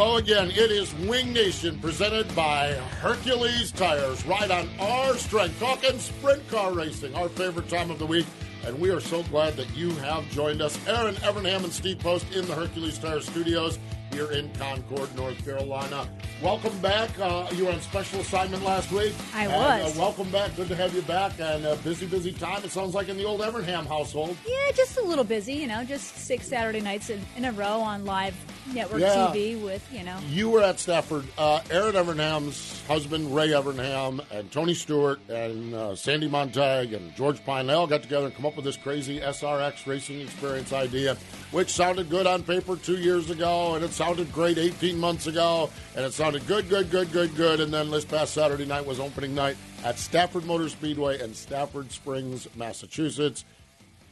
Hello again. It is Wing Nation presented by Hercules Tires. Right on our strength. Talking sprint car racing, our favorite time of the week. And we are so glad that you have joined us. Erin Evernham and Steve Post in the Hercules Tire studios here in Concord, North Carolina. Welcome back. Uh, you were on special assignment last week. I And, was. uh, welcome back. Good to have you back. And a busy, busy time. It sounds like in the old Evernham household. Yeah, just a little busy, you know, just six Saturday nights in, in a row on live network Yeah. TV with, you know. You were at Stafford. Uh, Erin Evernham's husband, Ray Evernham, and Tony Stewart, and uh, Sandy Montag, and George Pine, they all got together and come up with this crazy SRX racing experience idea, which sounded good on paper two years ago, and it sounded great 18 months ago, and it sounded good, good, good, good, good. And then this past Saturday night was opening night at Stafford Motor Speedway in Stafford Springs, Massachusetts.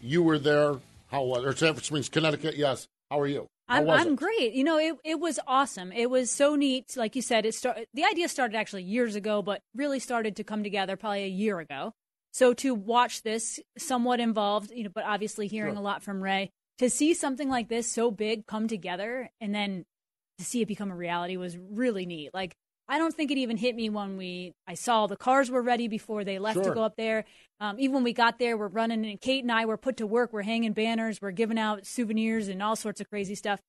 You were there. How was Or Stafford Springs, Connecticut, yes. How are you? I'm, I'm great. You know, it, it was awesome. It was so neat. Like you said, it start, the idea started actually years ago, but really started to come together probably a year ago. So to watch this, somewhat involved, you know, but obviously hearing Sure. a lot from Ray, to see something like this so big come together and then to see it become a reality was really neat. Like I don't think it even hit me when we I saw the cars were ready before they left to go up there. Um, even when we got there, we're running and Kate and I were put to work. We're hanging banners, we're giving out souvenirs and all sorts of crazy stuff.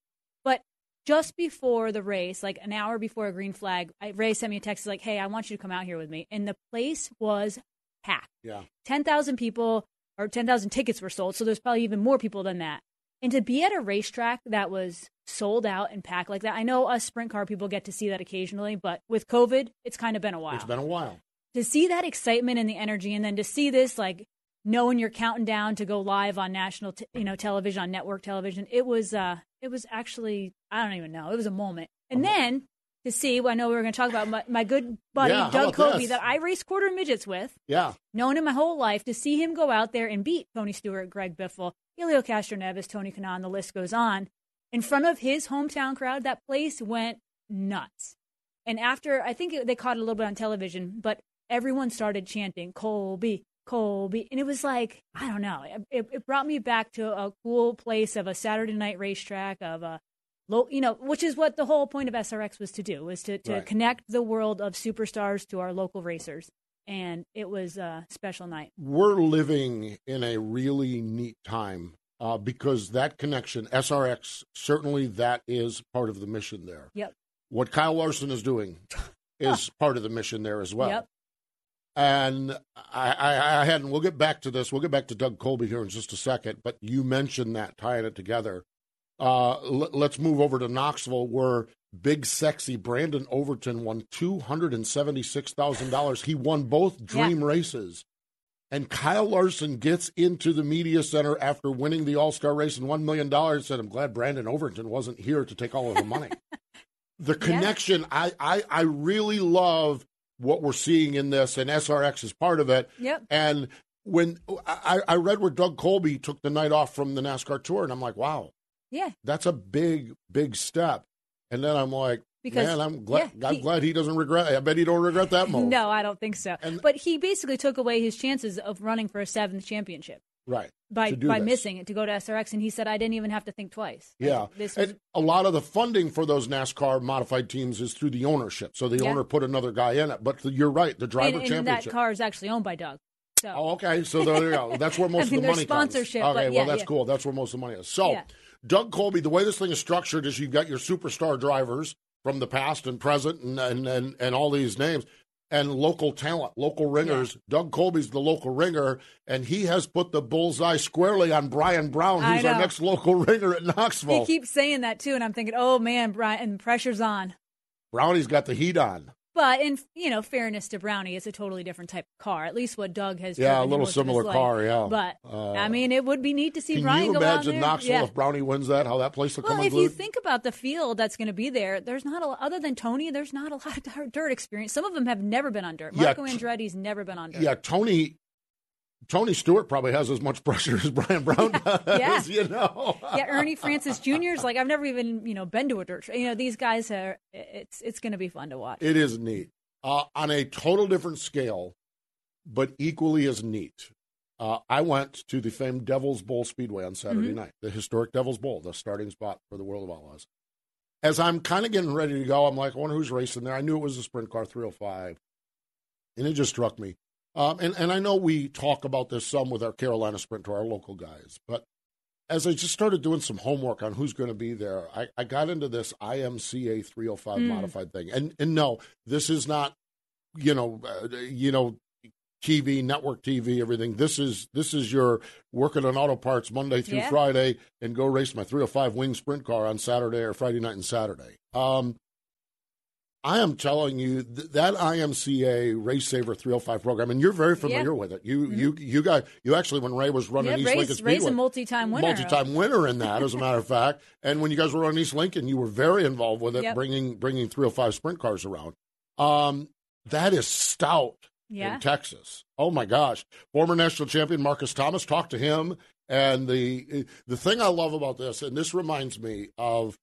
But just before the race, like an hour before a green flag, I, Ray sent me a text like, "Hey, I want you to come out here with me," and the place was packed. Yeah. Ten thousand people or ten thousand tickets were sold, so there's probably even more people than that. And to be at a racetrack that was sold out and packed like that, I know us sprint car people get to see that occasionally, but with COVID, it's kind of been a while It's been a while. to see that excitement and the energy and then to see this like knowing you're counting down to go live on national t- you know television on network television it was uh it was actually i don't even know it was a moment and then to see i know we were going to talk about my, my good buddy Yeah, doug Coby this? that i raced quarter midgets with Yeah. known him my whole life to see him go out there and beat tony stewart greg biffle Helio Castroneves, Tony Kanaan, the list goes on. In front of his hometown crowd, that place went nuts. And after, I think it, they caught it a little bit on television, but everyone started chanting Coby, Coby, and it was like I don't know. It, it brought me back to a cool place of a Saturday night racetrack of a low, you know, which is what the whole point of SRX was to do was to to Right. connect the world of superstars to our local racers, and it was a special night. We're living in a really neat time uh, because that connection, SRX, certainly that is part of the mission there. Yep. What Kyle Larson is doing is part of the mission there as well. Yep. And I, I, I hadn't. We'll get back to this. We'll get back to Doug Coby here in just a second. But you mentioned that tying it together. Uh, l- let's move over to Knoxville, where big sexy Brandon Overton won two hundred and seventy six thousand dollars. He won both dream races. And Kyle Larson gets into the media center after winning the All Star race and $1 million. Said, I'm glad Brandon Overton wasn't here to take all of the money. the connection, I, I, I really love what we're seeing in this, and SRX is part of it. Yep. And when I, I read where Doug Coby took the night off from the NASCAR tour, and I'm like, wow, Yeah. that's a big, big step. And then I'm like, Because- man, I'm glad, yeah, I'm he- glad he doesn't regret. I bet he don't regret that move. No, I don't think so. but he basically took away his chances of running for a seventh championship. Right. by by this. missing it to go to SRX, and he said I didn't even have to think twice. Like, Yeah, this was and a lot of the funding for those NASCAR modified teams is through the ownership. So the Yeah. owner put another guy in it. But you're right, the driver and that championship. car is actually owned by Doug. So Oh, okay. So there you go. That's where most I mean, of the money sponsorship, comes. Okay, yeah, well that's cool. That's where most of the money is. So. Doug Coby, the way this thing is structured is you've got your superstar drivers from the past and present, and and and, and all these names. And local talent, local ringers. Doug Coby's the local ringer, and he has put the bullseye squarely on Brian Brown, who's our next local ringer at Knoxville. he keeps saying that too, and I'm thinking, oh man, Brian, pressure's on. Brownie's got the heat on. But in you know fairness to Brownie, it's a totally different type of car. At least what Doug has. Yeah, a little most of his similar car, yeah. But Uh, I mean, it would be neat to see Can Brian you go out imagine. Knoxville yeah. if Brownie wins that? How that place will Well, come if you think about the field that's going to be there, there's not a other than Tony. There's not a lot of dirt- experience. Some of them have never been on dirt. Marco t- Andretti's never been on dirt. yeah, Tony. Tony Stewart probably has as much pressure as Brian Brown does. yeah. You know. yeah, Ernie Francis Jr.'s like I've never even you know been to a dirt. track. You know these guys are. It's it's going to be fun to watch. It is neat. Uh, on a total different scale, but equally as neat. Uh, I went to the famed Devil's Bowl Speedway on Saturday Mhm. night, the historic Devil's Bowl, the starting spot for the World of Outlaws. As I'm kind of getting ready to go, I'm like, I wonder who's racing there. I knew it was a sprint car 305, and it just struck me. Um, and, and I know we talk about this some with our Carolina Sprint to our local guys, but as I just started doing some homework on who's going to be there, I, I got into this IMCA 305 Mm. modified thing. And and no, this is not, you know, uh, you know, TV, network TV, everything. This is this is your working on auto parts Monday through Yeah. Friday and go race my 305 wing sprint car on Saturday or Friday night and Saturday. Um, I am telling you th- that IMCA Race Saver 305 program, and you're very familiar with it. You you you guys you actually when Ray was running Yeah, East Ray's- Lincoln Ray's a multi-time winner. multi-time winner in that, as a matter of fact. And when you guys were on East Lincoln, you were very involved with it, Yep. bringing bringing 305 sprint cars around. Um, that is stout Yeah. in Texas. Oh my gosh! Former national champion Marcus Thomas. Talked to him, and the the thing I love about this, and this reminds me of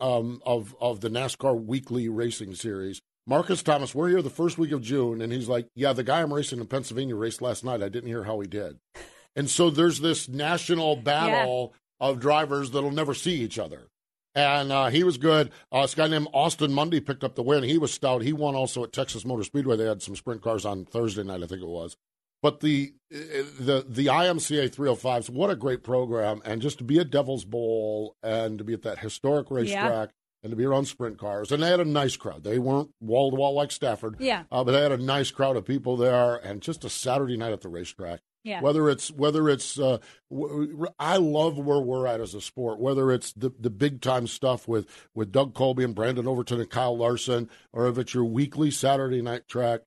um, of of the NASCAR Weekly Racing Series. Marcus Thomas, we're here the first week of June, and he's like, "Yeah, the guy I'm racing in Pennsylvania raced last night. I didn't hear how he did." And so there's this national battle of drivers that'll never see each other. And uh, he was good. Uh, this guy named Austin Mundy picked up the win. He was stout. He won also at Texas Motor Speedway. They had some sprint cars on Thursday night, I think it was. But the the the IMCA 305s, what a great program! And just to be at Devil's Bowl and to be at that historic racetrack and to be around sprint cars, and they had a nice crowd. They weren't wall to wall like Stafford, Yeah. uh, but they had a nice crowd of people there, and just a Saturday night at the racetrack. Yeah. Whether it's whether it's, uh, w- w- I love where we're at as a sport. Whether it's the the big time stuff with with Doug Coby and Brandon Overton and Kyle Larson, or if it's your weekly Saturday night track.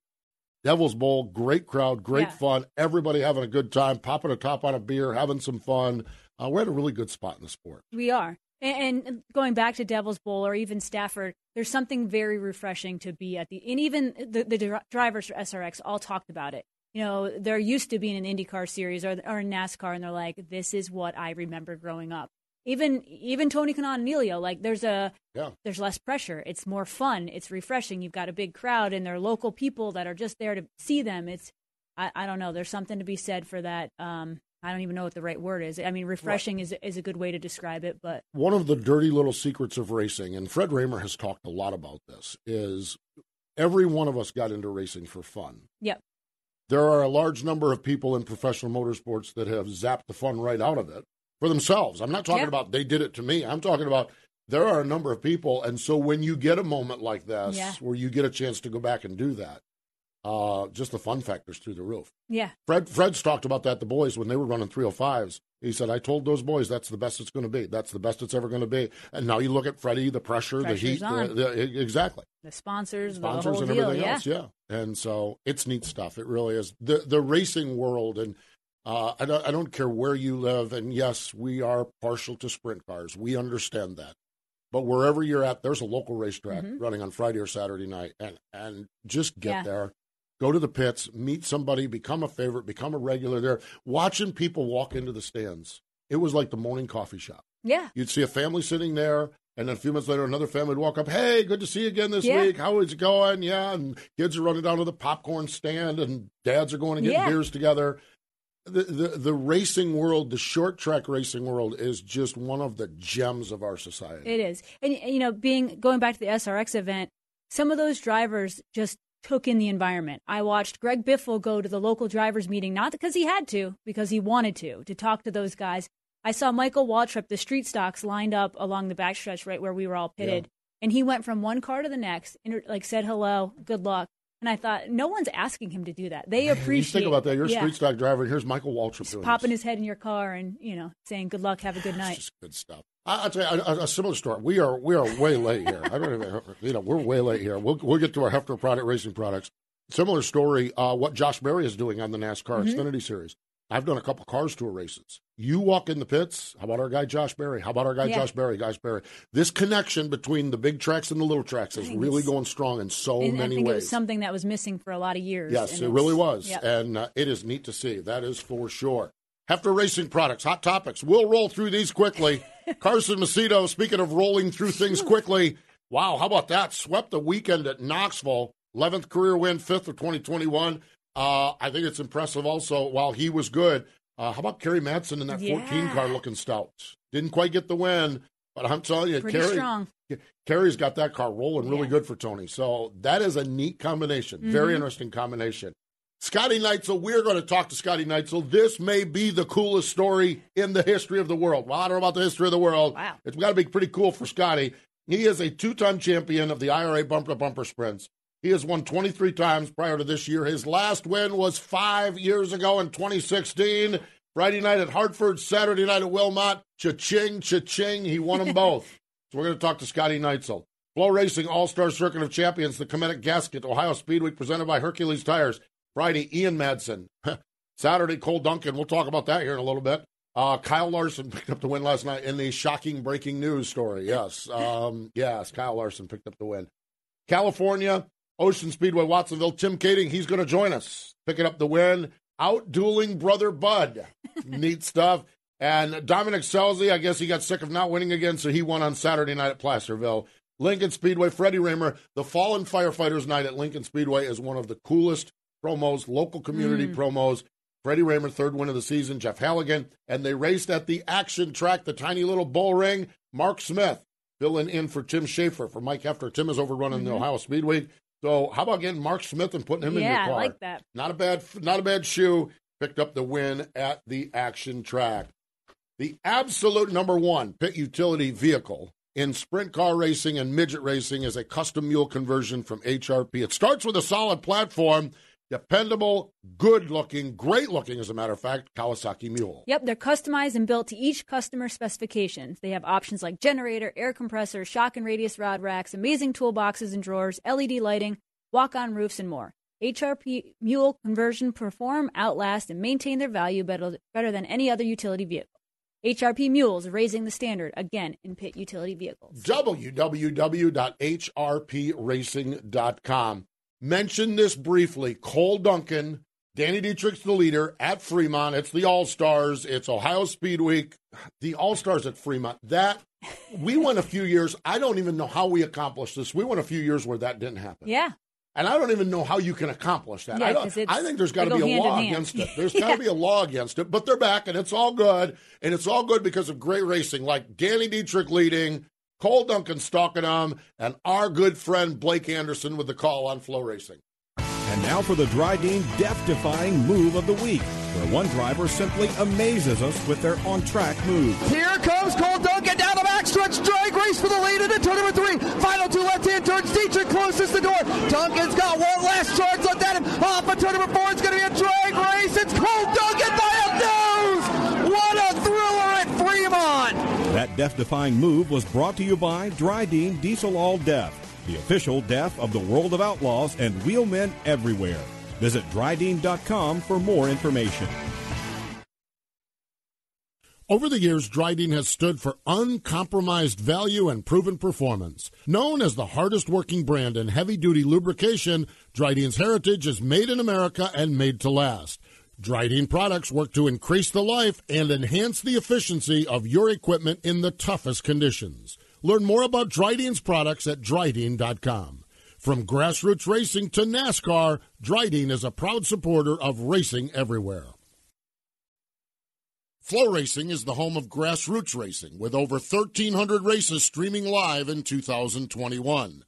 Devil's Bowl, great crowd, great Yeah. fun. Everybody having a good time, popping a top on a beer, having some fun. Uh, we're at a really good spot in the sport. We are. And, and going back to Devil's Bowl or even Stafford, there's something very refreshing to be at the, and even the, the drivers for SRX all talked about it. You know, they're used to being an IndyCar series or, or NASCAR, and they're like, this is what I remember growing up. Even even Tony Kanaan and Emilio, like there's a Yeah. there's less pressure. It's more fun. It's refreshing. You've got a big crowd, and they're local people that are just there to see them. It's I, I don't know. There's something to be said for that. Um, I don't even know what the right word is. I mean, refreshing is is a good way to describe it, but one of the dirty little secrets of racing, and Fred Rahmer has talked a lot about this, is every one of us got into racing for fun. Yep. There are a large number of people in professional motorsports that have zapped the fun right out of it for themselves. I'm not talking Yeah. about they did it to me. I'm talking about there are a number of people, and so when you get a moment like this Yeah. where you get a chance to go back and do that, uh, just the fun factors through the roof. yeah, Fred Fred's talked about that the boys when they were running 305s. He said, "I told those boys that's the best it's going to be. That's the best it's ever going to be." And now you look at Freddie, the pressure, Pressure's the heat, the, the, exactly the sponsors, sponsors the whole and deal. everything yeah. else. Yeah, and so it's neat stuff. It really is. the The racing world, and uh, I don't I don't care where you live. And yes, we are partial to sprint cars. We understand that. But wherever you're at, there's a local racetrack Mhm. running on Friday or Saturday night, and and just get Yeah. there. Go to the pits, meet somebody, become a favorite, become a regular there. Watching people walk into the stands, it was like the morning coffee shop. Yeah. You'd see a family sitting there, and then a few minutes later, another family would walk up. Hey, good to see you again this Yeah. week. How is it going? Yeah, and kids are running down to the popcorn stand, and dads are going to get Yeah. beers together. The, the the racing world, the short track racing world, is just one of the gems of our society. It is, and you know, being going back to the SRX event, some of those drivers just took in the environment. I watched Greg Biffle go to the local drivers meeting, not because he had to, because he wanted to, to talk to those guys. I saw Michael Waltrip, the street stocks lined up along the backstretch right where we were all pitted. Yeah. And he went from one car to the next, and like said hello, good luck. And I thought, no one's asking him to do that. They appreciate. You think about that. You're a yeah. street stock driver. Here's Michael Waltrip doing popping this. his head in your car and you know saying good luck, have a good night. Just good stuff. I'll tell you a, a, similar story. We are we are way late here. I don't even you know we're way late here. We'll we'll get to our Hefner product racing products. Similar story. Uh, what Josh Berry is doing on the NASCAR mm-hmm. Xfinity Series. I've done a couple cars tour races. You walk in the pits. How about our guy Josh Berry? How about our guy yeah. Josh Berry? Josh Berry. This connection between the big tracks and the little tracks is really going strong in so and many I think ways. It was something that was missing for a lot of years. Yes, it really was, yep. and uh, it is neat to see. That is for sure. Hefner Racing Products, hot topics. We'll roll through these quickly. Carson Macedo, speaking of rolling through things quickly, wow, how about that? Swept the weekend at Knoxville. 11th career win, 5th of 2021. Uh, I think it's impressive also, while he was good, uh, how about Kerry Madsen in that yeah. 14 car looking stout? Didn't quite get the win, but I'm telling you, Pretty Kerry, strong. Kerry's got that car rolling really yeah. good for Tony. So that is a neat combination. Mm-hmm. Very interesting combination. Scotty Neitzel, we're going to talk to Scotty Neitzel. This may be the coolest story in the history of the world. Well, I don't know about the history of the world. Wow. It's got to be pretty cool for Scotty. He is a two time champion of the IRA bumper to bumper sprints. He has won 23 times prior to this year. His last win was five years ago in 2016. Friday night at Hartford, Saturday night at Wilmot. Cha-ching, cha-ching. He won them both. so we're going to talk to Scotty Neitzel. FloRacing All-Star Circuit of Champions, the Cometic Gasket, Ohio Speedway, presented by Hercules Tires. Friday, Ian Madsen. Saturday, Cole Duncan. We'll talk about that here in a little bit. Uh, Kyle Larson picked up the win last night in the shocking breaking news story. Yes. Um, yes, Kyle Larson picked up the win. California, Ocean Speedway, Watsonville. Tim Kaeding, he's going to join us, picking up the win. Out dueling brother Bud. Neat stuff. And Dominic Scelzi, I guess he got sick of not winning again, so he won on Saturday night at Placerville. Lincoln Speedway, Freddie Rahmer, the Fallen Firefighters Night at Lincoln Speedway is one of the coolest promos, local community mm. promos. Freddie Rahmer, third win of the season, Jeff Halligan, and they raced at the action track, the tiny little bull ring. Mark Smith filling in for Tim Shaffer for Mike Hefner. Tim is overrunning mm-hmm. the Ohio Speedway. So how about getting Mark Smith and putting him yeah, in your car? I like that. Not a bad, not a bad shoe. Picked up the win at the action track. The absolute number one pit utility vehicle in sprint car racing and midget racing is a custom mule conversion from HRP. It starts with a solid platform dependable, good looking, great looking, as a matter of fact, Kawasaki Mule. Yep, they're customized and built to each customer specifications. They have options like generator, air compressor, shock and radius rod racks, amazing toolboxes and drawers, LED lighting, walk on roofs, and more. HRP Mule conversion perform, outlast, and maintain their value better, better than any other utility vehicle. HRP Mules raising the standard again in pit utility vehicles. www.hrpracing.com mentioned this briefly. Cole Duncan, Danny Dietrich's the leader at Fremont. It's the All Stars. It's Ohio Speed Week. The All Stars at Fremont. That we went a few years. I don't even know how we accomplished this. We went a few years where that didn't happen. Yeah. And I don't even know how you can accomplish that. Yeah, I, I, think there's got to be a law against it. There's got to be a law against it. But they're back, and it's all good. And it's all good because of great racing, like Danny Dietrich leading, Cole Duncan stalking them, and our good friend Blake Anderson with the call on FloRacing. And now for the Drydene death-defying move of the week, where one driver simply amazes us with their on-track move. Here comes Cole Duncan down the backstretch, drag race for the lead into turn number three. Final two left-hand turns. Dietrich closes the door. Duncan's got one last charge left at him. Off of turn number four, it's going to be a drag race. It's Cole Duncan by a nose. What a thriller at Fremont. That death defying move was brought to you by Drydene Diesel All Death, the official death of the world of outlaws and wheelmen everywhere. Visit drydene.com for more information. Over the years, Drydene has stood for uncompromised value and proven performance. Known as the hardest working brand in heavy duty lubrication, Drydene's heritage is made in America and made to last. Drydene products work to increase the life and enhance the efficiency of your equipment in the toughest conditions. Learn more about Drydene's products at drydene.com. From grassroots racing to NASCAR, Drydene is a proud supporter of racing everywhere. FloRacing is the home of grassroots racing with over 1,300 races streaming live in 2021.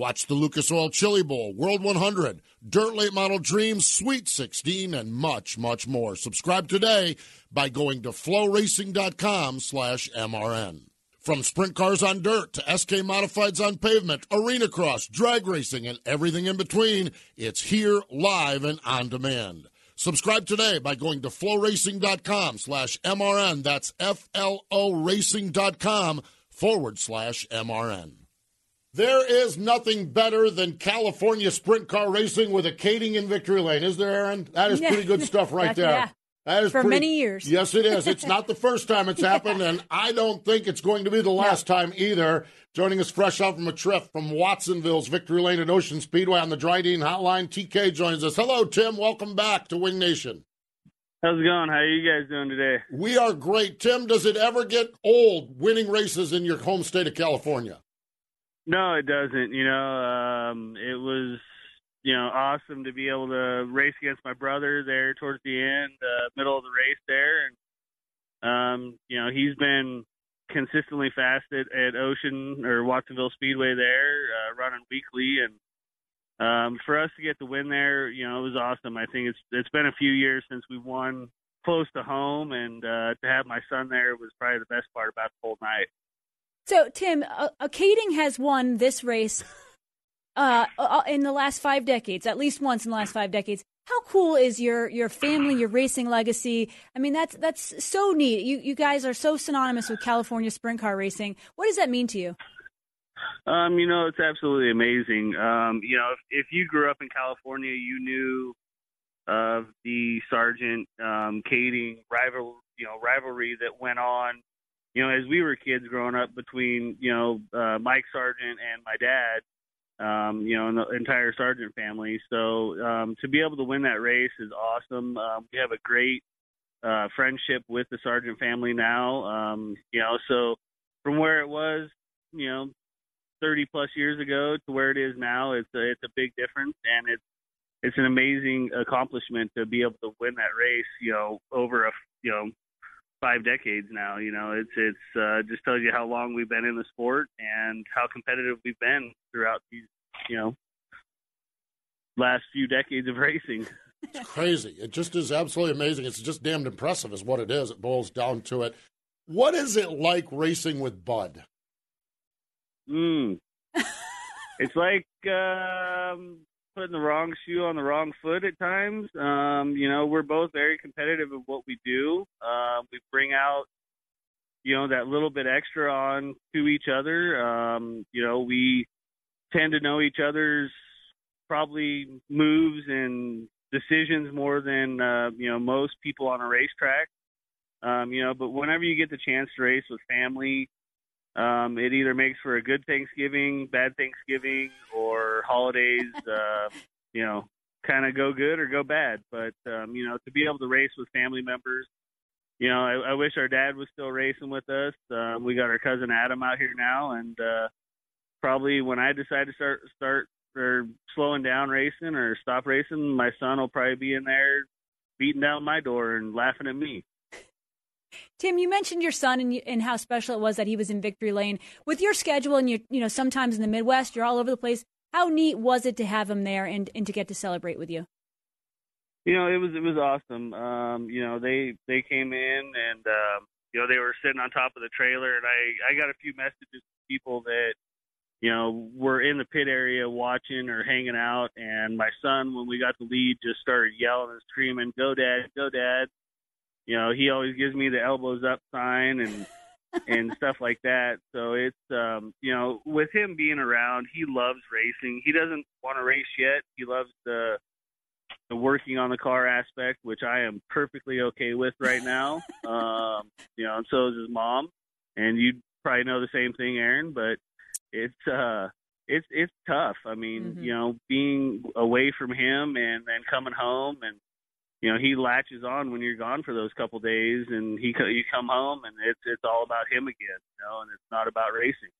Watch the Lucas Oil Chili Bowl, World 100, Dirt Late Model Dreams, Sweet 16, and much, much more. Subscribe today by going to floracing.com slash MRN. From sprint cars on dirt to SK modifieds on pavement, arena cross, drag racing, and everything in between, it's here live and on demand. Subscribe today by going to floracing.com slash MRN. That's F-L-O racing.com forward slash MRN. There is nothing better than California sprint car racing with a Kaeding in Victory Lane. Is there, Erin? That is pretty good stuff right there. Yeah. That is For pretty- many years. Yes, it is. It's not the first time it's happened, and I don't think it's going to be the last time either. Joining us fresh out from a trip from Watsonville's Victory Lane at Ocean Speedway on the Drydene Hotline, TK joins us. Hello, Tim. Welcome back to Wing Nation. How's it going? How are you guys doing today? We are great. Tim, does it ever get old winning races in your home state of California? No, it doesn't. You know, um, it was you know awesome to be able to race against my brother there towards the end, uh, middle of the race there, and um, you know he's been consistently fast at, at Ocean or Watsonville Speedway there, uh, running weekly, and um, for us to get the win there, you know, it was awesome. I think it's it's been a few years since we won close to home, and uh, to have my son there was probably the best part about the whole night. So, Tim, uh, uh, Kaeding has won this race uh, uh, in the last five decades, at least once in the last five decades. How cool is your your family, your racing legacy? I mean, that's that's so neat. You you guys are so synonymous with California sprint car racing. What does that mean to you? Um, you know, it's absolutely amazing. Um, you know, if, if you grew up in California, you knew of the Sargent um, Kaeding rival, you know, rivalry that went on. You know, as we were kids growing up between, you know, uh, Mike Sargent and my dad, um, you know, and the entire Sargent family. So um, to be able to win that race is awesome. Um, we have a great uh, friendship with the Sargent family now. Um, you know, so from where it was, you know, 30 plus years ago to where it is now, it's a, it's a big difference, and it's it's an amazing accomplishment to be able to win that race. You know, over a you know five decades now. You know, it's it's uh, just tells you how long we've been in the sport and how competitive we've been throughout these you know last few decades of racing. It's crazy. It just is absolutely amazing. It's just damned impressive, is what it is. It boils down to it. What is it like racing with Bud? Mm. it's like um, putting the wrong shoe on the wrong foot at times. Um, you know, we're both very competitive at what we do. Uh, we bring out, you know, that little bit extra on to each other. Um, you know, we tend to know each other's probably moves and decisions more than uh, you know most people on a racetrack. Um, you know, but whenever you get the chance to race with family, um, it either makes for a good Thanksgiving, bad Thanksgiving, or holidays. Uh, you know, kind of go good or go bad. But um, you know, to be able to race with family members, you know, I, I wish our dad was still racing with us. Uh, we got our cousin Adam out here now, and uh, probably when I decide to start start or slowing down racing or stop racing, my son will probably be in there beating down my door and laughing at me. Tim, you mentioned your son and, and how special it was that he was in Victory Lane. With your schedule and you, you know, sometimes in the Midwest, you're all over the place. How neat was it to have him there and, and to get to celebrate with you? You know, it was it was awesome. Um, you know, they they came in and um, you know they were sitting on top of the trailer, and I I got a few messages from people that you know were in the pit area watching or hanging out, and my son when we got the lead just started yelling and screaming, "Go dad, go dad!" You know, he always gives me the elbows up sign and and stuff like that. So it's um, you know, with him being around, he loves racing. He doesn't want to race yet. He loves the the working on the car aspect, which I am perfectly okay with right now. um, you know, and so is his mom. And you probably know the same thing, Erin, but it's uh it's it's tough. I mean, Mhm. you know, being away from him and then coming home and you know, he latches on when you're gone for those couple days and he you come home and it's it's all about him again, you know, and it's not about racing.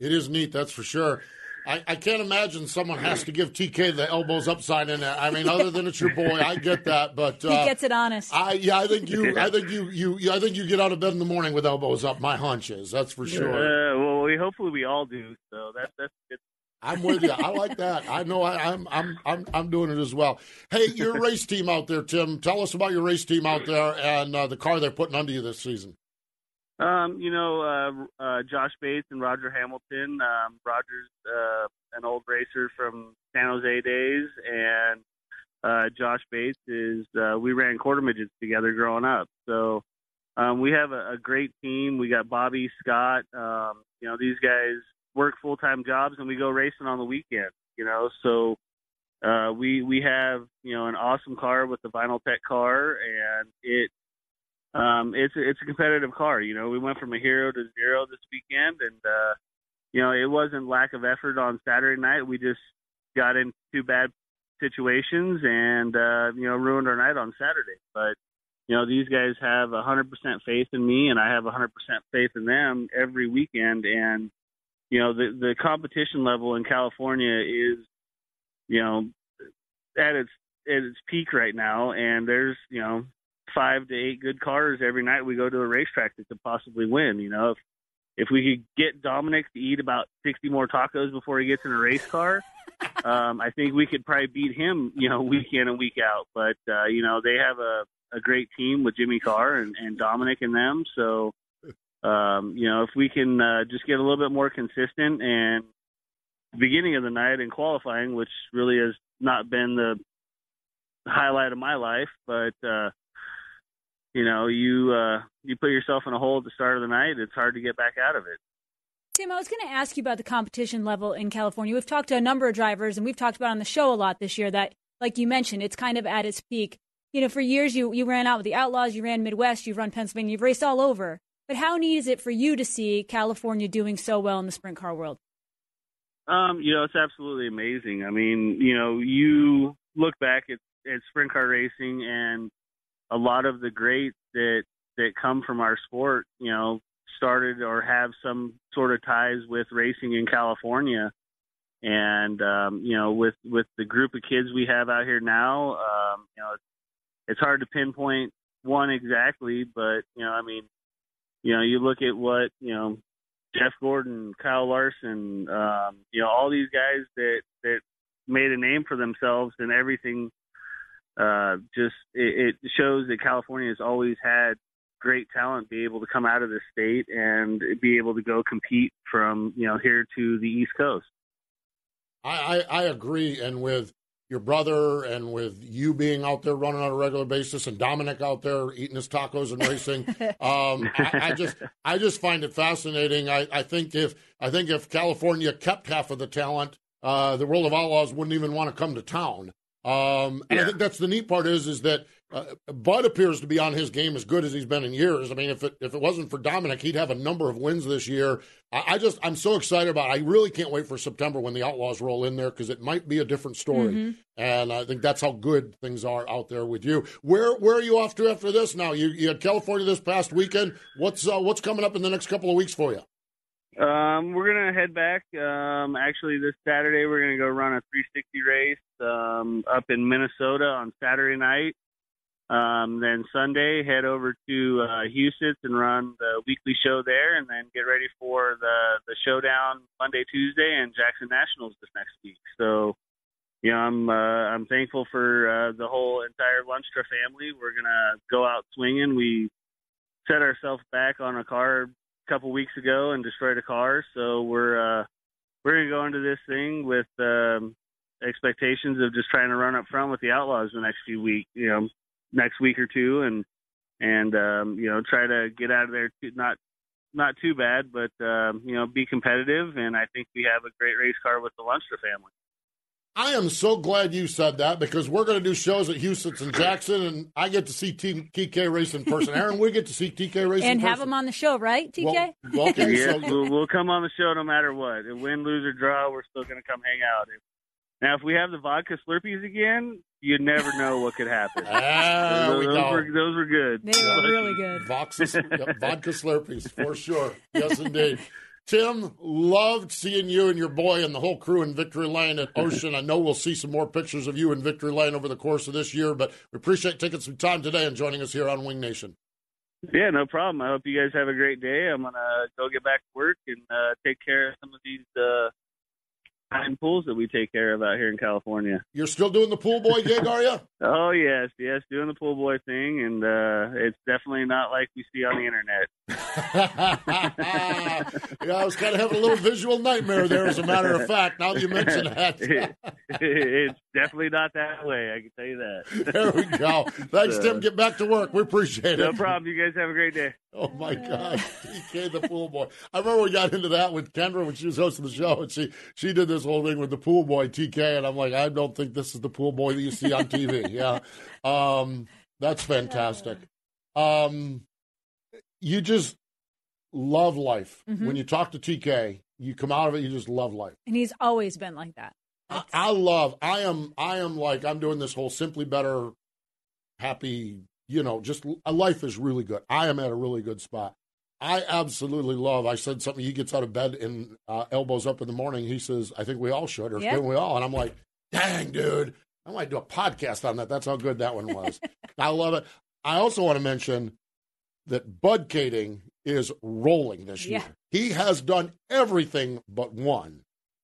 It is neat, that's for sure. I, I can't imagine someone has to give TK the elbows up sign in there. I mean, other than it's your boy, I get that, but uh, he gets it honest. I yeah, I think you, I think you, you, I think you get out of bed in the morning with elbows up. My hunch is that's for sure. Uh, well, we hopefully we all do. So that's that's good. I'm with you. I like that. I know I, I'm I'm I'm I'm doing it as well. Hey, your race team out there, Tim. Tell us about your race team out there and uh, the car they're putting under you this season. Um, you know, uh, uh, Josh Bates and Roger Hamilton. Um, Roger's uh, an old racer from San Jose days, and uh, Josh Bates is. Uh, we ran quarter midgets together growing up, so um, we have a, a great team. We got Bobby Scott. Um, you know, these guys work full time jobs, and we go racing on the weekend. You know, so uh, we we have you know an awesome car with the Vinyl Tech car, and it um, it's it's a competitive car. You know, we went from a hero to zero this weekend, and uh, you know it wasn't lack of effort on Saturday night. We just got in two bad situations and uh, you know ruined our night on Saturday. But you know these guys have a hundred percent faith in me, and I have a hundred percent faith in them every weekend. And you know the the competition level in California is you know at its at its peak right now, and there's you know five to eight good cars every night we go to a racetrack that could possibly win. You know, if if we could get Dominic to eat about sixty more tacos before he gets in a race car, um, I think we could probably beat him. You know, week in and week out. But uh, you know, they have a a great team with Jimmy Carr and, and Dominic and them. So, um, you know, if we can uh, just get a little bit more consistent and beginning of the night and qualifying, which really has not been the highlight of my life, but uh, you know, you uh, you put yourself in a hole at the start of the night. It's hard to get back out of it. Tim, I was going to ask you about the competition level in California. We've talked to a number of drivers, and we've talked about on the show a lot this year that, like you mentioned, it's kind of at its peak. You know, for years you you ran out with the Outlaws, you ran Midwest, you've run Pennsylvania, you've raced all over. But how neat is it for you to see California doing so well in the sprint car world? Um, you know, it's absolutely amazing. I mean, you know, you look back at, at sprint car racing and a lot of the greats that that come from our sport, you know, started or have some sort of ties with racing in California. And um, you know, with with the group of kids we have out here now, um, you know, it's, it's hard to pinpoint one exactly, but you know, I mean, you know, you look at what you know, Jeff Gordon, Kyle Larson, um, you know, all these guys that that made a name for themselves and everything uh, just it, it shows that California has always had great talent be able to come out of the state and be able to go compete from you know here to the East Coast. I, I, I agree, and with your brother and with you being out there running on a regular basis and Dominic out there eating his tacos and racing. Um, I, I, just I just find it fascinating. I, I think if I think if California kept half of the talent, uh, the World of Outlaws wouldn't even want to come to town. Um, and yeah. I think that's the neat part is is that uh, Bud appears to be on his game as good as he's been in years. I mean, if it if it wasn't for Dominic, he'd have a number of wins this year. I, I just I'm so excited about. It. I really can't wait for September when the Outlaws roll in there because it might be a different story. Mm-hmm. And I think that's how good things are out there with you. Where where are you off to after this? Now you, you had California this past weekend. What's uh, what's coming up in the next couple of weeks for you? Um, we're gonna head back. Um, actually, this Saturday we're gonna go run a 360 race um, up in Minnesota on Saturday night. Um, then Sunday head over to uh, Huset's and run the weekly show there, and then get ready for the the showdown Monday, Tuesday, and Jackson Nationals this next week. So, you know, I'm uh, I'm thankful for uh, the whole entire Lunstra family. We're gonna go out swinging. We set ourselves back on a car a couple weeks ago and destroyed a car. So we're uh, we're gonna go into this thing with um, expectations of just trying to run up front with the Outlaws the next few weeks, you know, next week or two, and and um, you know try to get out of there too, not not too bad, but um, you know be competitive. And I think we have a great race car with the Lunstra family. I am so glad you said that because we're going to do shows at Huset's and Jackson, and I get to see T- TK race in person. Erin, we get to see TK race and have him on the show, right? TK. Well, okay, yeah, so, we'll, we'll, come on the show no matter what. Win, lose, or draw, we're still going to come hang out. Now, if we have the vodka Slurpees again, you never know what could happen. Ah, those, we those were those were good. They were really good. Vodka, vodka Slurpees for sure. Yes, indeed. Tim, loved seeing you and your boy and the whole crew in Victory Lane at Ocean. I know we'll see some more pictures of you in Victory Lane over the course of this year, but we appreciate taking some time today and joining us here on Wing Nation. Yeah, no problem. I hope you guys have a great day. I'm gonna go get back to work and uh, take care of some of these uh, fine pools that we take care of out here in California. You're still doing the pool boy gig, are you? oh yes, yes, doing the pool boy thing, and uh, it's definitely not like we see on the internet. yeah, I was kind of having a little visual nightmare there. As a matter of fact, now that you mention that, it's definitely not that way. I can tell you that. there we go. Thanks, Tim. Get back to work. We appreciate it. No problem. You guys have a great day. Oh my God, TK the pool boy. I remember we got into that with Kendra when she was hosting the show, and she she did this whole thing with the pool boy TK, and I'm like, I don't think this is the pool boy that you see on TV. yeah, um, that's fantastic. Um, you just love life. Mhm. When you talk to TK, you come out of it, you just love life. And he's always been like that. I, I love. I am. I am like. I'm doing this whole simply better, happy. You know, just life is really good. I am at a really good spot. I absolutely love. I said something. He gets out of bed and uh, elbows up in the morning. He says, "I think we all should, or shouldn't we all?" And I'm like, "Dang, dude, I might do a podcast on that. That's how good that one was. I love it." I also want to mention that Bud Kaeding is rolling this year. Yeah. He has done everything but one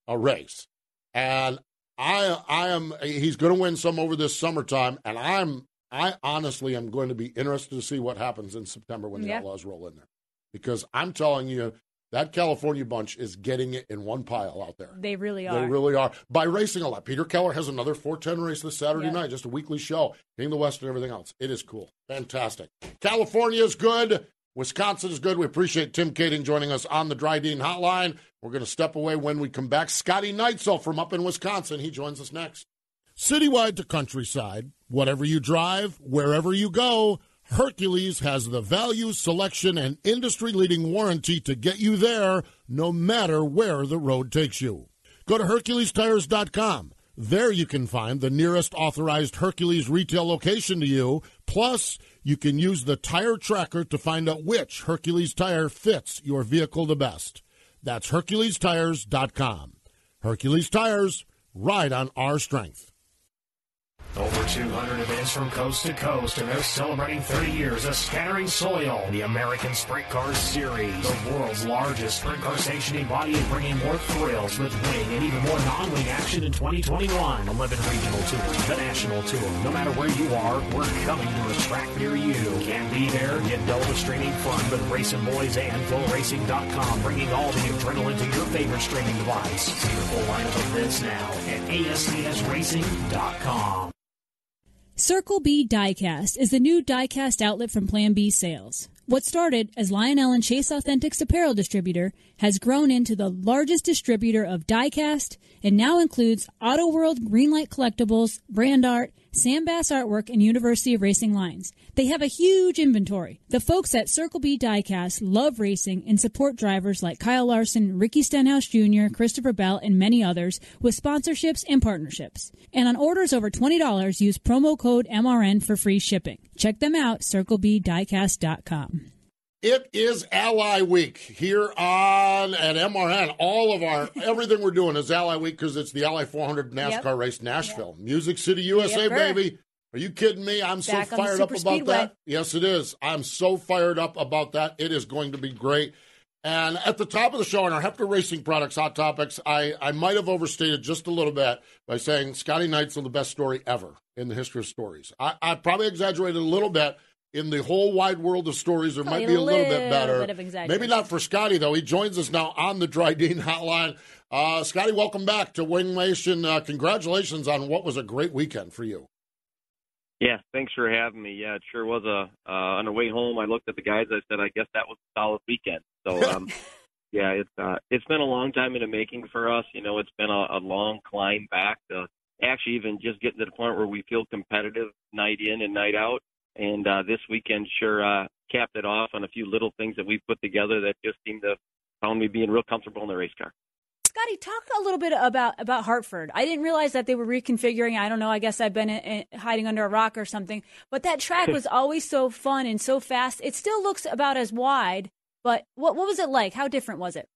a race, and I I am he's going to win some over this summertime, and I'm I honestly am going to be interested to see what happens in September when the Yeah. Outlaws roll in there, because I'm telling you that California bunch is getting it in one pile out there. They really are. They really are. By racing a lot. Peter Keller has another 410 race this Saturday Yeah. night, just a weekly show, King of the West and everything else. It is cool. Fantastic. California is good. Wisconsin is good. We appreciate Tim Kaeding joining us on the Drydene Hotline. We're going to step away when we come back. Scotty Neitzel from up in Wisconsin. He joins us next. Citywide to countryside, whatever you drive, wherever you go, Hercules has the value, selection, and industry leading warranty to get you there no matter where the road takes you. Go to HerculesTires.com. There you can find the nearest authorized Hercules retail location to you. Plus, you can use the tire tracker to find out which Hercules tire fits your vehicle the best. That's HerculesTires.com. Hercules Tires, ride on our strength. Over 200 events from coast to coast, and they're celebrating 30 years of Scattering Soil, the American Sprint Car Series. The world's largest sprint car sanctioning body is bringing more thrills with wing and even more non-wing action in 2021. 11 regional tours, the national tour. No matter where you are, we're coming to a track near you. Can't be there? Get double streaming fun with RacinBoys and FloRacing.com, bringing all the adrenaline to your favorite streaming device. See full lineup of events now at ASCSRacing.com. Circle B Diecast is the new diecast outlet from Plan B Sales. What started as Lionel and Chase Authentics apparel distributor has grown into the largest distributor of diecast and now includes Auto World Greenlight Collectibles, Brand Art, Sandbass Artwork, and University of Racing lines. They have a huge inventory. The folks at Circle B Diecast love racing and support drivers like Kyle Larson, Ricky Stenhouse Jr., Christopher Bell, and many others with sponsorships and partnerships. And on orders over $20, use promo code MRN for free shipping. Check them out, circlebdiecast.com. It is Ally Week here on at MRN. All of our everything we're doing is Ally Week because it's the Ally 400 NASCAR Yep. race, Nashville, Music City, USA, Yep, baby. Are you kidding me? I'm so Back on the fired up about speedway. that. Yes, it is. I'm so fired up about that. It is going to be great. And at the top of the show, in our Hefner Racing Products Hot Topics, I, I might have overstated just a little bit by saying Scotty Neitzel the best story ever in the history of stories. I, I probably exaggerated a little bit. In the whole wide world of stories, there might be a little bit better. bit of Maybe not for Scotty, though. He joins us now on the Drydene Hotline. Uh, Scotty, welcome back to Wing Nation. Uh, congratulations on what was a great weekend for you. Yeah, thanks for having me. Yeah, it sure was a. Uh, on the way home, I looked at the guys. I said, I guess that was a solid weekend. So, um, yeah, it's uh, it's been a long time in the making for us. You know, it's been a, a long climb back to actually even just getting to the point where we feel competitive night in and night out. And uh, this weekend sure uh, capped it off on a few little things that we put together that just seemed to found me being real comfortable in the race car. Scotty, talk a little bit about about Hartford. I didn't realize that they were reconfiguring. I don't know. I guess I've been in, in, hiding under a rock or something. But that track was always so fun and so fast. It still looks about as wide. But what what was it like? How different was it?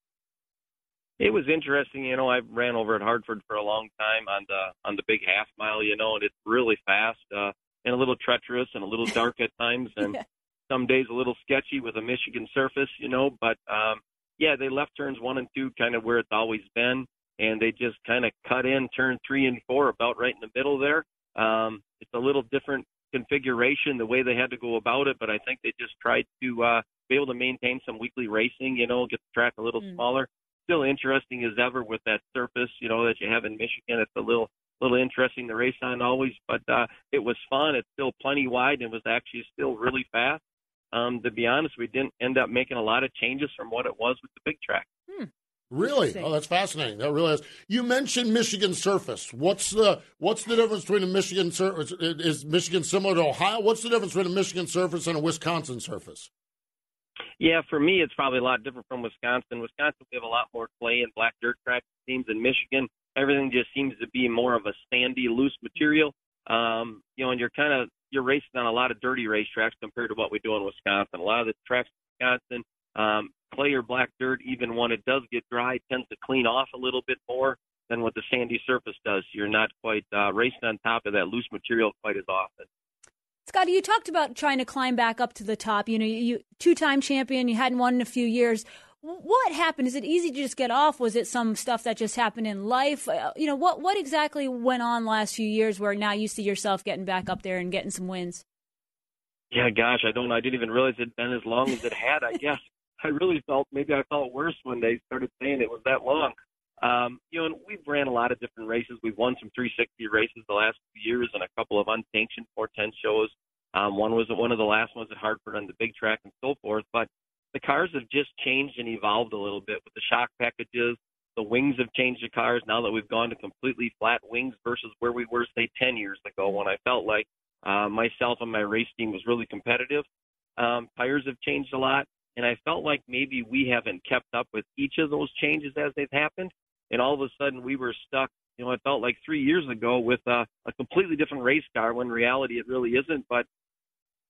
It was interesting, you know. I ran over at Hartford for a long time on the on the big half mile, you know, and it's really fast uh, and a little treacherous and a little dark at times, and Yeah. some days a little sketchy with a Michigan surface, you know. But um, yeah, they left turns one and two kind of where it's always been, and they just kind of cut in turn three and four about right in the middle there. Um, it's a little different configuration the way they had to go about it, but I think they just tried to uh, be able to maintain some weekly racing, you know, get the track a little Mm. smaller. Still interesting as ever with that surface, you know, that you have in Michigan. It's a little little interesting to race on always, but uh, it was fun. It's still plenty wide and was actually still really fast. Um, to be honest, we didn't end up making a lot of changes from what it was with the big track. Really? Oh, that's fascinating. That really is. You mentioned Michigan surface. What's the what's the difference between a Michigan surface? Is Michigan similar to Ohio? What's the difference between a Michigan surface and a Wisconsin surface? Yeah, for me, it's probably a lot different from Wisconsin. Wisconsin, we have a lot more clay and black dirt track teams. In Michigan, everything just seems to be more of a sandy, loose material. Um, you know, and you're kind of you're racing on a lot of dirty racetracks compared to what we do in Wisconsin. A lot of the tracks in Wisconsin, um, clay or black dirt, even when it does get dry, tends to clean off a little bit more than what the sandy surface does. You're not quite uh, racing on top of that loose material quite as often. Scotty, you talked about trying to climb back up to the top. You know, you, two-time champion. You hadn't won in a few years. What happened? Is it easy to just get off? Was it some stuff that just happened in life? Uh, you know, what what exactly went on last few years where now you see yourself getting back up there and getting some wins? Yeah, gosh, I don't. I didn't even realize it'd been as long as it had. I guess I really felt maybe I felt worse when they started saying it was that long. Um, you know, and we've ran a lot of different races. We've won some 360 races the last few years, and a couple of unsanctioned 410 shows. Um, one was one of the last ones at Hartford on the big track and so forth. But the cars have just changed and evolved a little bit with the shock packages. The wings have changed the cars now that we've gone to completely flat wings versus where we were, say, 10 years ago when I felt like uh, myself and my race team was really competitive. Um, tires have changed a lot, and I felt like maybe we haven't kept up with each of those changes as they've happened. And all of a sudden, we were stuck. You know, it felt like three years ago with uh, a completely different race car. When reality, it really isn't. But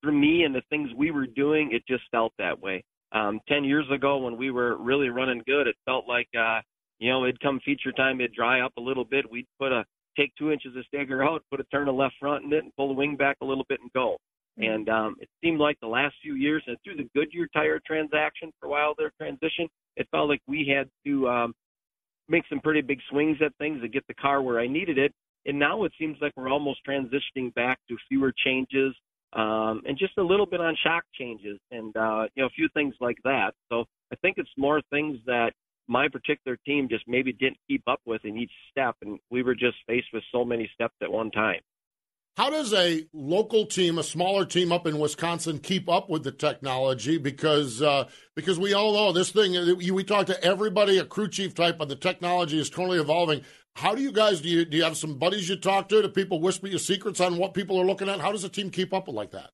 for me and the things we were doing, it just felt that way. Um, Ten years ago, when we were really running good, it felt like uh, you know it'd come feature time, it'd dry up a little bit. We'd put a take two inches of stagger out, put a turn of left front in it, and pull the wing back a little bit and go. And um, it seemed like the last few years, and through the Goodyear tire transaction for a while, their transition, it felt like we had to um, make some pretty big swings at things to get the car where I needed it. And now it seems like we're almost transitioning back to fewer changes um, and just a little bit on shock changes and uh, you know a few things like that. So I think it's more things that my particular team just maybe didn't keep up with in each step, and we were just faced with so many steps at one time. How does a local team, a smaller team up in Wisconsin, keep up with the technology? Because uh, because we all know this thing. We talk to everybody, a crew chief type, but the technology is totally evolving. How do you guys do? You do you have some buddies you talk to? Do people whisper you secrets on what people are looking at? How does a team keep up with like that?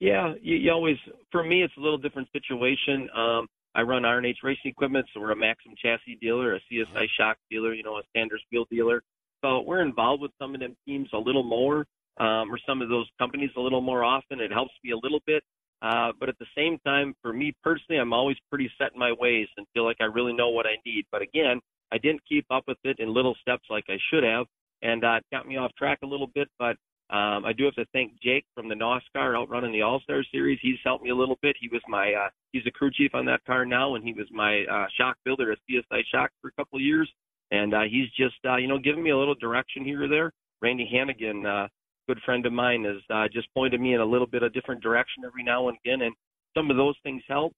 Yeah, you, you always. For me, it's a little different situation. Um, I run R&H Racing Equipment, so we're a Maxim chassis dealer, a CSI shock dealer, you know, a Sanders wheel dealer. So we're involved with some of them teams a little more, um, or some of those companies a little more often. It helps me a little bit. Uh, but at the same time, for me personally, I'm always pretty set in my ways and feel like I really know what I need. But again, I didn't keep up with it in little steps like I should have, and uh, it got me off track a little bit. But um, I do have to thank Jake from the NOSCAR out running the All Star Series. He's helped me a little bit. He was my uh, he's a crew chief on that car now, and he was my uh, shock builder at CSI Shock for a couple of years. And uh, he's just uh, you know giving me a little direction here or there. Randy Hannagan, uh, good friend of mine, has uh, just pointed me in a little bit of different direction every now and again, and some of those things help.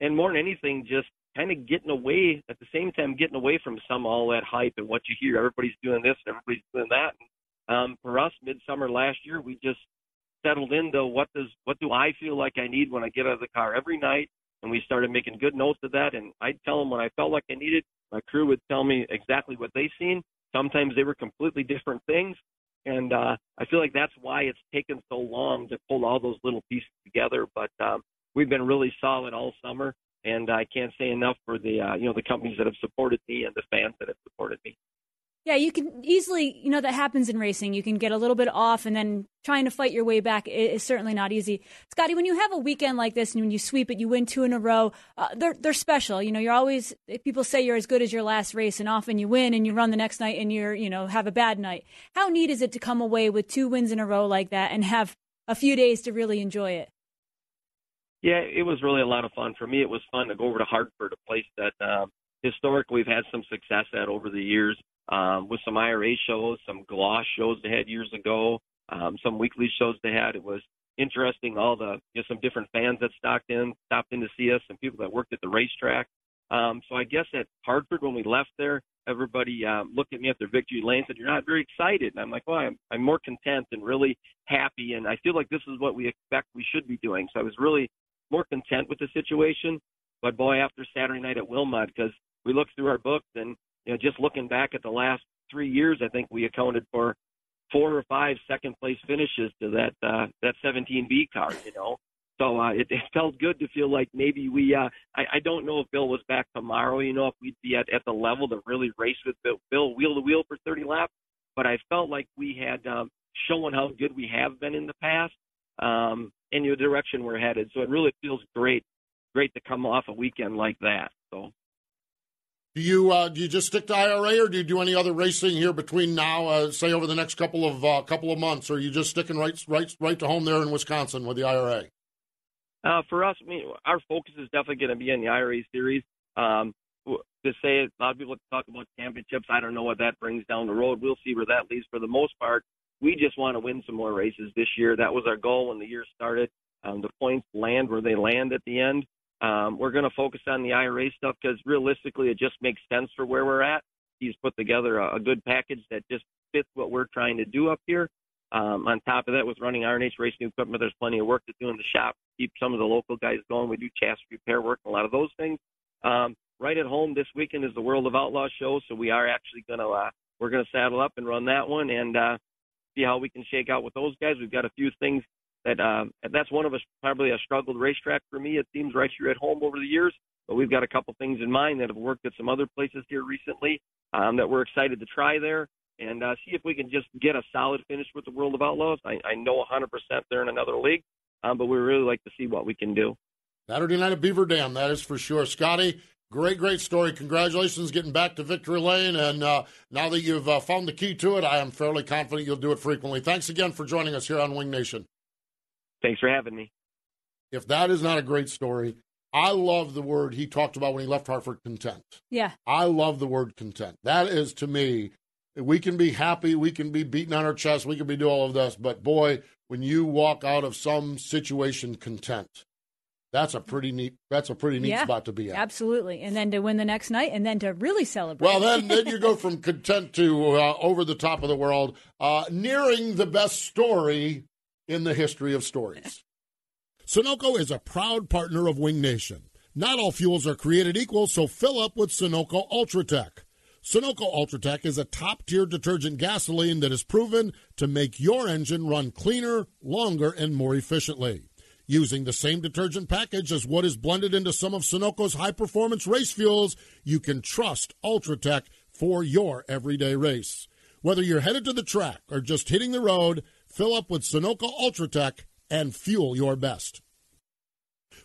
And more than anything, just kind of getting away at the same time, getting away from some all that hype and what you hear. Everybody's doing this, and everybody's doing that. And, um, for us, midsummer last year, we just settled into what does what do I feel like I need when I get out of the car every night, and we started making good notes of that. And I'd tell them when I felt like I needed. My crew would tell me exactly what they seen. Sometimes they were completely different things, and uh, I feel like that's why it's taken so long to pull all those little pieces together. But um, we've been really solid all summer, and I can't say enough for the uh, you know the companies that have supported me and the fans that have supported me. Yeah, you can easily, you know, that happens in racing. You can get a little bit off and then trying to fight your way back is certainly not easy. Scotty, when you have a weekend like this and when you sweep it, you win two in a row, uh, they're, they're special. You know, you're always, people say you're as good as your last race and often you win and you run the next night and you're, you know, have a bad night. How neat is it to come away with two wins in a row like that and have a few days to really enjoy it? Yeah, it was really a lot of fun. For me, it was fun to go over to Hartford, a place that um, historically we've had some success at over the years um, with some IRA shows, some gloss shows they had years ago, um, some weekly shows they had. It was interesting. All the you know, some different fans that stopped in, stopped in to see us, some people that worked at the racetrack. Um, so I guess at Hartford when we left there, everybody um, looked at me at victory lane and said, "You're not very excited." And I'm like, "Well, I'm, I'm more content and really happy, and I feel like this is what we expect we should be doing." So I was really more content with the situation. But boy, after Saturday night at Wilmot, because we looked through our books and you know, just looking back at the last three years, I think we accounted for four or five second place finishes to that uh, that 17B car. You know, so uh, it, it felt good to feel like maybe we. Uh, I, I don't know if Bill was back tomorrow. You know, if we'd be at at the level to really race with Bill, Bill wheel to wheel for 30 laps. But I felt like we had um, shown how good we have been in the past um, and the direction we're headed. So it really feels great, great to come off a weekend like that. So. Do you uh, do you just stick to IRA, or do you do any other racing here between now, uh, say over the next couple of uh, couple of months, or are you just sticking right right right to home there in Wisconsin with the IRA? Uh, for us, I mean, our focus is definitely going to be in the IRA series. Um, to say a lot of people talk about championships. I don't know what that brings down the road. We'll see where that leads. For the most part, we just want to win some more races this year. That was our goal when the year started. Um, the points land where they land at the end. Um, we're going to focus on the IRA stuff because realistically, it just makes sense for where we're at. He's put together a, a good package that just fits what we're trying to do up here. Um, on top of that, with running R&H racing equipment, there's plenty of work to do in the shop. Keep some of the local guys going. We do chassis repair work, and a lot of those things. Um, right at home this weekend is the World of Outlaws show, so we are actually going to uh, we're going to saddle up and run that one and uh, see how we can shake out with those guys. We've got a few things that um, that's one of us probably a struggled racetrack for me. It seems right here at home over the years, but we've got a couple things in mind that have worked at some other places here recently um, that we're excited to try there and uh, see if we can just get a solid finish with the World of Outlaws. I, I know 100% they're in another league, um, but we really like to see what we can do. Saturday night at Beaver Dam, that is for sure. Scotty, great, great story. Congratulations getting back to victory lane. And uh, now that you've uh, found the key to it, I am fairly confident you'll do it frequently. Thanks again for joining us here on Wing Nation. Thanks for having me. If that is not a great story, I love the word he talked about when he left Hartford content. Yeah. I love the word content. That is to me, we can be happy, we can be beaten on our chest, we can be do all of this, but boy, when you walk out of some situation content, that's a pretty neat that's a pretty neat yeah, spot to be at. Absolutely. And then to win the next night and then to really celebrate. Well, then then you go from content to uh, over the top of the world, uh, nearing the best story in the history of stories. Sunoco is a proud partner of Wing Nation. Not all fuels are created equal, so fill up with Sunoco Ultratech. Sunoco Ultratech is a top tier detergent gasoline that is proven to make your engine run cleaner, longer, and more efficiently. Using the same detergent package as what is blended into some of Sunoco's high performance race fuels, you can trust Ultratech for your everyday race. Whether you're headed to the track or just hitting the road, Fill up with Sunoco Ultratech and fuel your best.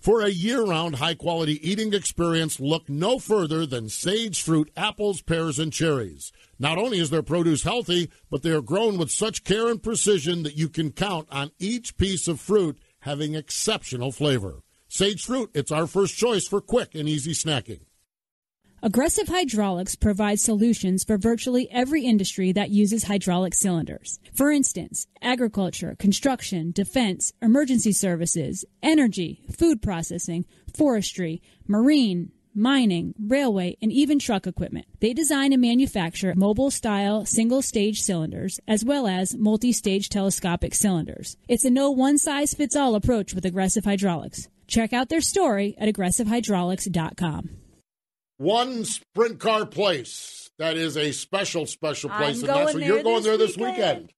For a year round high quality eating experience, look no further than Sage Fruit apples, pears, and cherries. Not only is their produce healthy, but they are grown with such care and precision that you can count on each piece of fruit having exceptional flavor. Sage Fruit, it's our first choice for quick and easy snacking. Aggressive Hydraulics provides solutions for virtually every industry that uses hydraulic cylinders. For instance, agriculture, construction, defense, emergency services, energy, food processing, forestry, marine, mining, railway, and even truck equipment. They design and manufacture mobile style single stage cylinders as well as multi stage telescopic cylinders. It's a no one size fits all approach with Aggressive Hydraulics. Check out their story at aggressivehydraulics.com one sprint car place that is a special, special place, I'm and that's going where you're going there this weekend. weekend.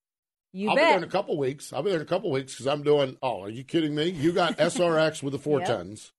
You I'll bet. be there in a couple weeks. I'll be there in a couple weeks because I'm doing. Oh, are you kidding me? You got SRX with the 410s.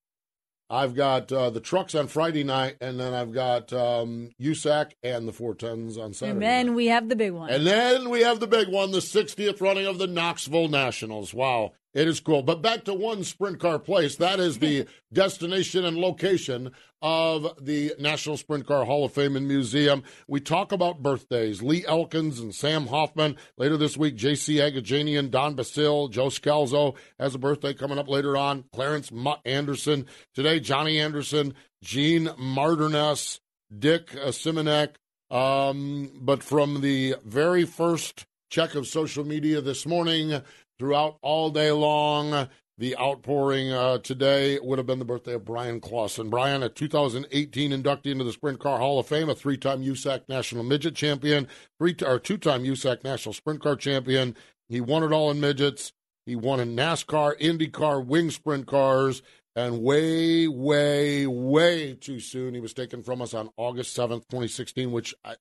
I've got uh, the trucks on Friday night, and then I've got um, USAC and the 410s on Saturday. And then we have the big one. And then we have the big one, the 60th running of the Knoxville Nationals. Wow, it is cool. But back to one sprint car place. That is the destination and location of the National Sprint Car Hall of Fame and Museum. We talk about birthdays. Lee Elkins and Sam Hoffman. Later this week, J.C. Agajanian, Don Basil, Joe Scalzo has a birthday coming up later on. Clarence Mutt Anderson. Today, Johnny Anderson, Gene Martinez, Dick uh, Simonek. Um, but from the very first check of social media this morning throughout all day long, the outpouring uh, today would have been the birthday of Bryan Clauson. Bryan, a 2018 inductee into the Sprint Car Hall of Fame, a three-time USAC National Midget Champion, three or two-time USAC National Sprint Car Champion. He won it all in midgets. He won in NASCAR, IndyCar, wing sprint cars, and way, way, way too soon. He was taken from us on August 7th, 2016, which I,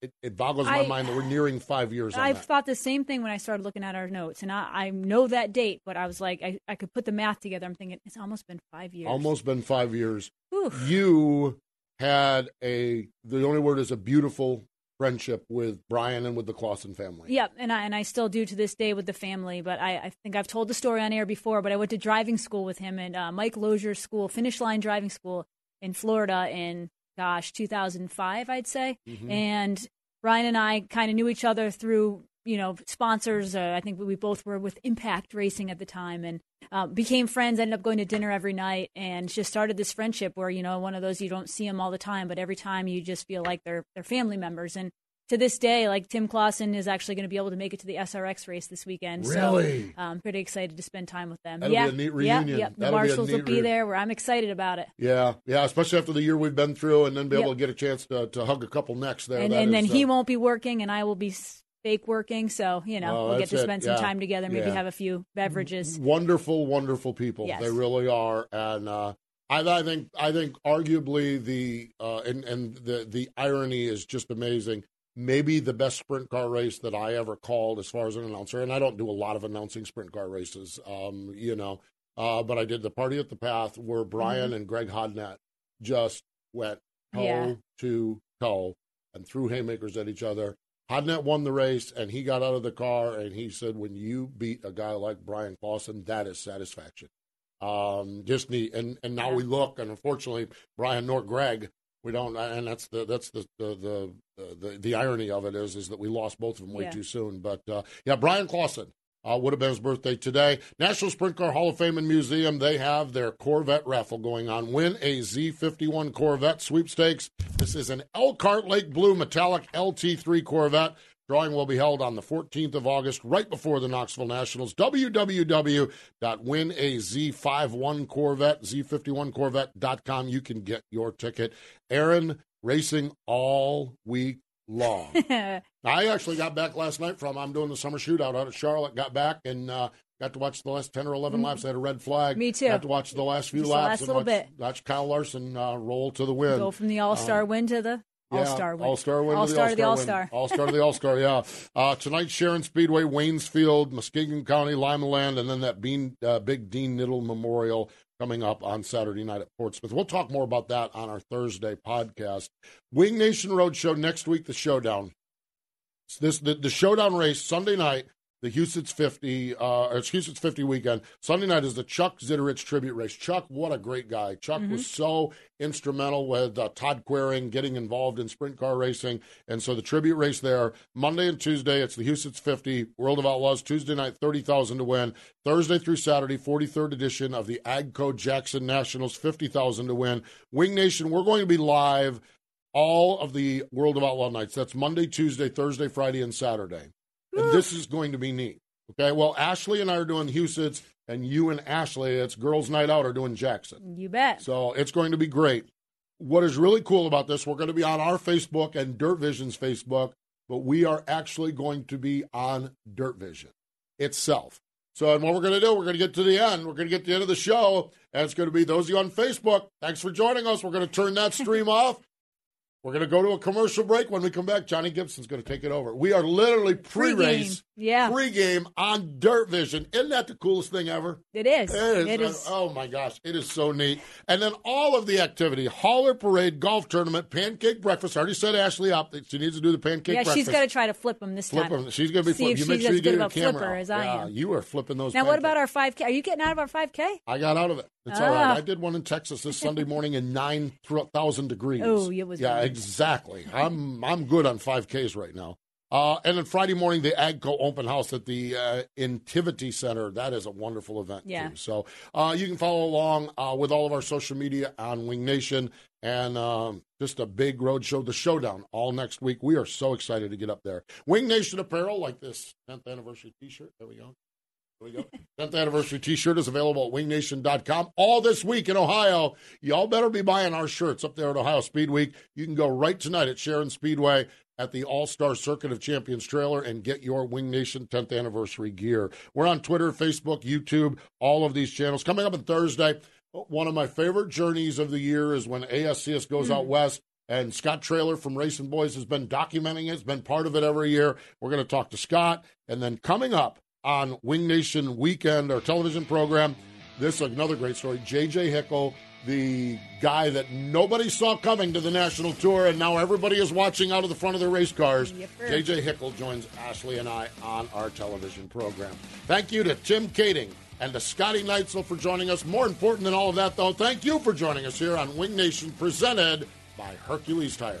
it, it, boggles my I, mind that we're nearing five years I that. thought the same thing when I started looking at our notes. And I, I know that date, but I was like, I, I could put the math together. I'm thinking, it's almost been five years. Almost been five years. Oof. You had a, the only word is a beautiful friendship with Bryan and with the Clauson family. Yep, and I and I still do to this day with the family. But I, I think I've told the story on air before. But I went to driving school with him at uh, Mike Lozier's school, Finish Line Driving School in Florida in gosh 2005, I'd say. Mm-hmm. And Bryan and I kind of knew each other through you know sponsors. Uh, I think we both were with Impact Racing at the time, and uh, became friends. Ended up going to dinner every night, and just started this friendship where you know one of those you don't see them all the time, but every time you just feel like they're they're family members. And to this day, like Tim Clauson is actually going to be able to make it to the SRX race this weekend. Really? So I'm pretty excited to spend time with them. That'll yeah, be a neat yeah, reunion. yeah. The That'll be Marshalls will be re- there. Where I'm excited about it. Yeah, yeah, especially after the year we've been through, and then be able to get a chance to, to hug a couple necks there. and and then is, he uh, won't be working, and I will be fake working. So you know Oh, we'll get to it. spend some Yeah. time together. Maybe Yeah. have a few beverages. wonderful, wonderful people. Yes. They really are, and uh, I, I think I think arguably the uh, and and the the irony is just amazing. Maybe the best sprint car race that I ever called as far as an announcer, and I don't do a lot of announcing sprint car races, um, you know, uh, but I did the party at the Path where Bryan and Greg Hodnett just went toe Yeah. to toe and threw haymakers at each other. Hodnett won the race, and he got out of the car and he said, "When you beat a guy like Bryan Clauson, that is satisfaction." Um, just neat. And and now we look, and unfortunately, Bryan nor Greg, we don't. And that's the that's the the the the, the irony of it is is that we lost both of them way Yeah. too soon. But uh, yeah, Bryan Clauson. Uh, would have been his birthday today. National Sprint Car Hall of Fame and Museum, they have their Corvette raffle going on. Win a Z51 Corvette sweepstakes. This is an Elkhart Lake Blue Metallic LT3 Corvette. Drawing will be held on the 14th of August, right before the Knoxville Nationals. www.winaz51 Corvette, Z51 Corvette.com. You can get your ticket. Erin racing all week long. I actually got back last night from I'm doing the summer shootout out at Charlotte. Got back and uh, got to watch the last ten or eleven laps. I had a red flag. Me too. Got to watch the last few Just the laps last and little watch, bit. watch Kyle Larson uh, roll to the win. Go from the All Star win to the All Star win. All Star win. All to the Star to the All All-Star All Star to the All Star. Yeah. Uh, tonight, Sharon Speedway, Waynesfield, Muskingum County, Limaland, and then that Bean, uh, Big Dean Knittel Memorial coming up on Saturday night at Portsmouth. We'll talk more about that on our Thursday podcast. Wing Nation Roadshow next week. The showdown. It's this the, the showdown race Sunday night. The Huset's 50, uh, it's Huset's 50 weekend. Sunday night is the Chuck Zitterich tribute race. Chuck, what a great guy. Chuck was so instrumental with uh, Todd Quiring getting involved in sprint car racing. And so the tribute race there, Monday and Tuesday, it's the Huset's 50, World of Outlaws. Tuesday night, 30000 to win. Thursday through Saturday, 43rd edition of the Agco Jackson Nationals, 50000 to win. Wing Nation, we're going to be live all of the World of Outlaw nights. That's Monday, Tuesday, Thursday, Friday, and Saturday. And this is going to be neat. Okay, well, Ashley and I are doing Huset's, and you and Ashley, it's Girls Night Out, are doing Jackson. You bet. So it's going to be great. What is really cool about this, we're going to be on our Facebook and Dirt Vision's Facebook, but we are actually going to be on Dirt Vision itself. So, and what we're going to do, we're going to get to the end. We're going to get to the end of the show, and it's going to be those of you on Facebook. Thanks for joining us. We're going to turn that stream off. We're going to go to a commercial break. When we come back, Johnny Gibson's going to take it over. We are literally pre-race, Yeah. pre-game on Dirt Vision. Isn't that the coolest thing ever? It is. It is. It is. Oh my gosh, it is so neat. And then all of the activity: Hauler Parade, golf tournament, pancake breakfast. I already set Ashley up that she needs to do the pancake yeah, breakfast. she's got to try to flip them this flip time. them. She's going to be See flipping. You make sure you get your a camera flipper out. as I yeah, am. You are flipping those. Now, what about our 5K? Are you getting out of our 5K? I got out of it. It's all right. Ah. I did one in Texas this Sunday morning in nine thousand degrees. Oh, it was yeah, exactly. I'm I'm good on five Ks right now. Uh, and then Friday morning, the AGCO open house at the uh, Intivity Center. That is a wonderful event. Yeah. Too. So uh, you can follow along uh, with all of our social media on Wing Nation and um, just a big road show, the showdown, all next week. We are so excited to get up there. Wing Nation apparel, like this 10th anniversary T-shirt. There we go. There we go. 10th anniversary t-shirt is available at wingnation.com. All this week in Ohio, y'all better be buying our shirts up there at Ohio Speed Week. You can go right tonight at Sharon Speedway at the All-Star Circuit of Champions trailer and get your Wing Nation 10th anniversary gear. We're on Twitter, Facebook, YouTube, all of these channels. Coming up on Thursday, one of my favorite journeys of the year is when ASCS goes out hmm. west. And Scott Trailer from RacinBoys has been documenting. It's been part of it every year. We're going to talk to Scott. And then coming up on Wing Nation Weekend, our television program, this is another great story. JJ Hickle, the guy that nobody saw coming to the national tour, and now everybody is watching out of the front of their race cars. Yipper. JJ Hickle joins Ashley and I on our television program. Thank you to Tim Kaeding and to Scotty Neitzel for joining us. More important than all of that, though, thank you for joining us here on Wing Nation, presented by Hercules Tires.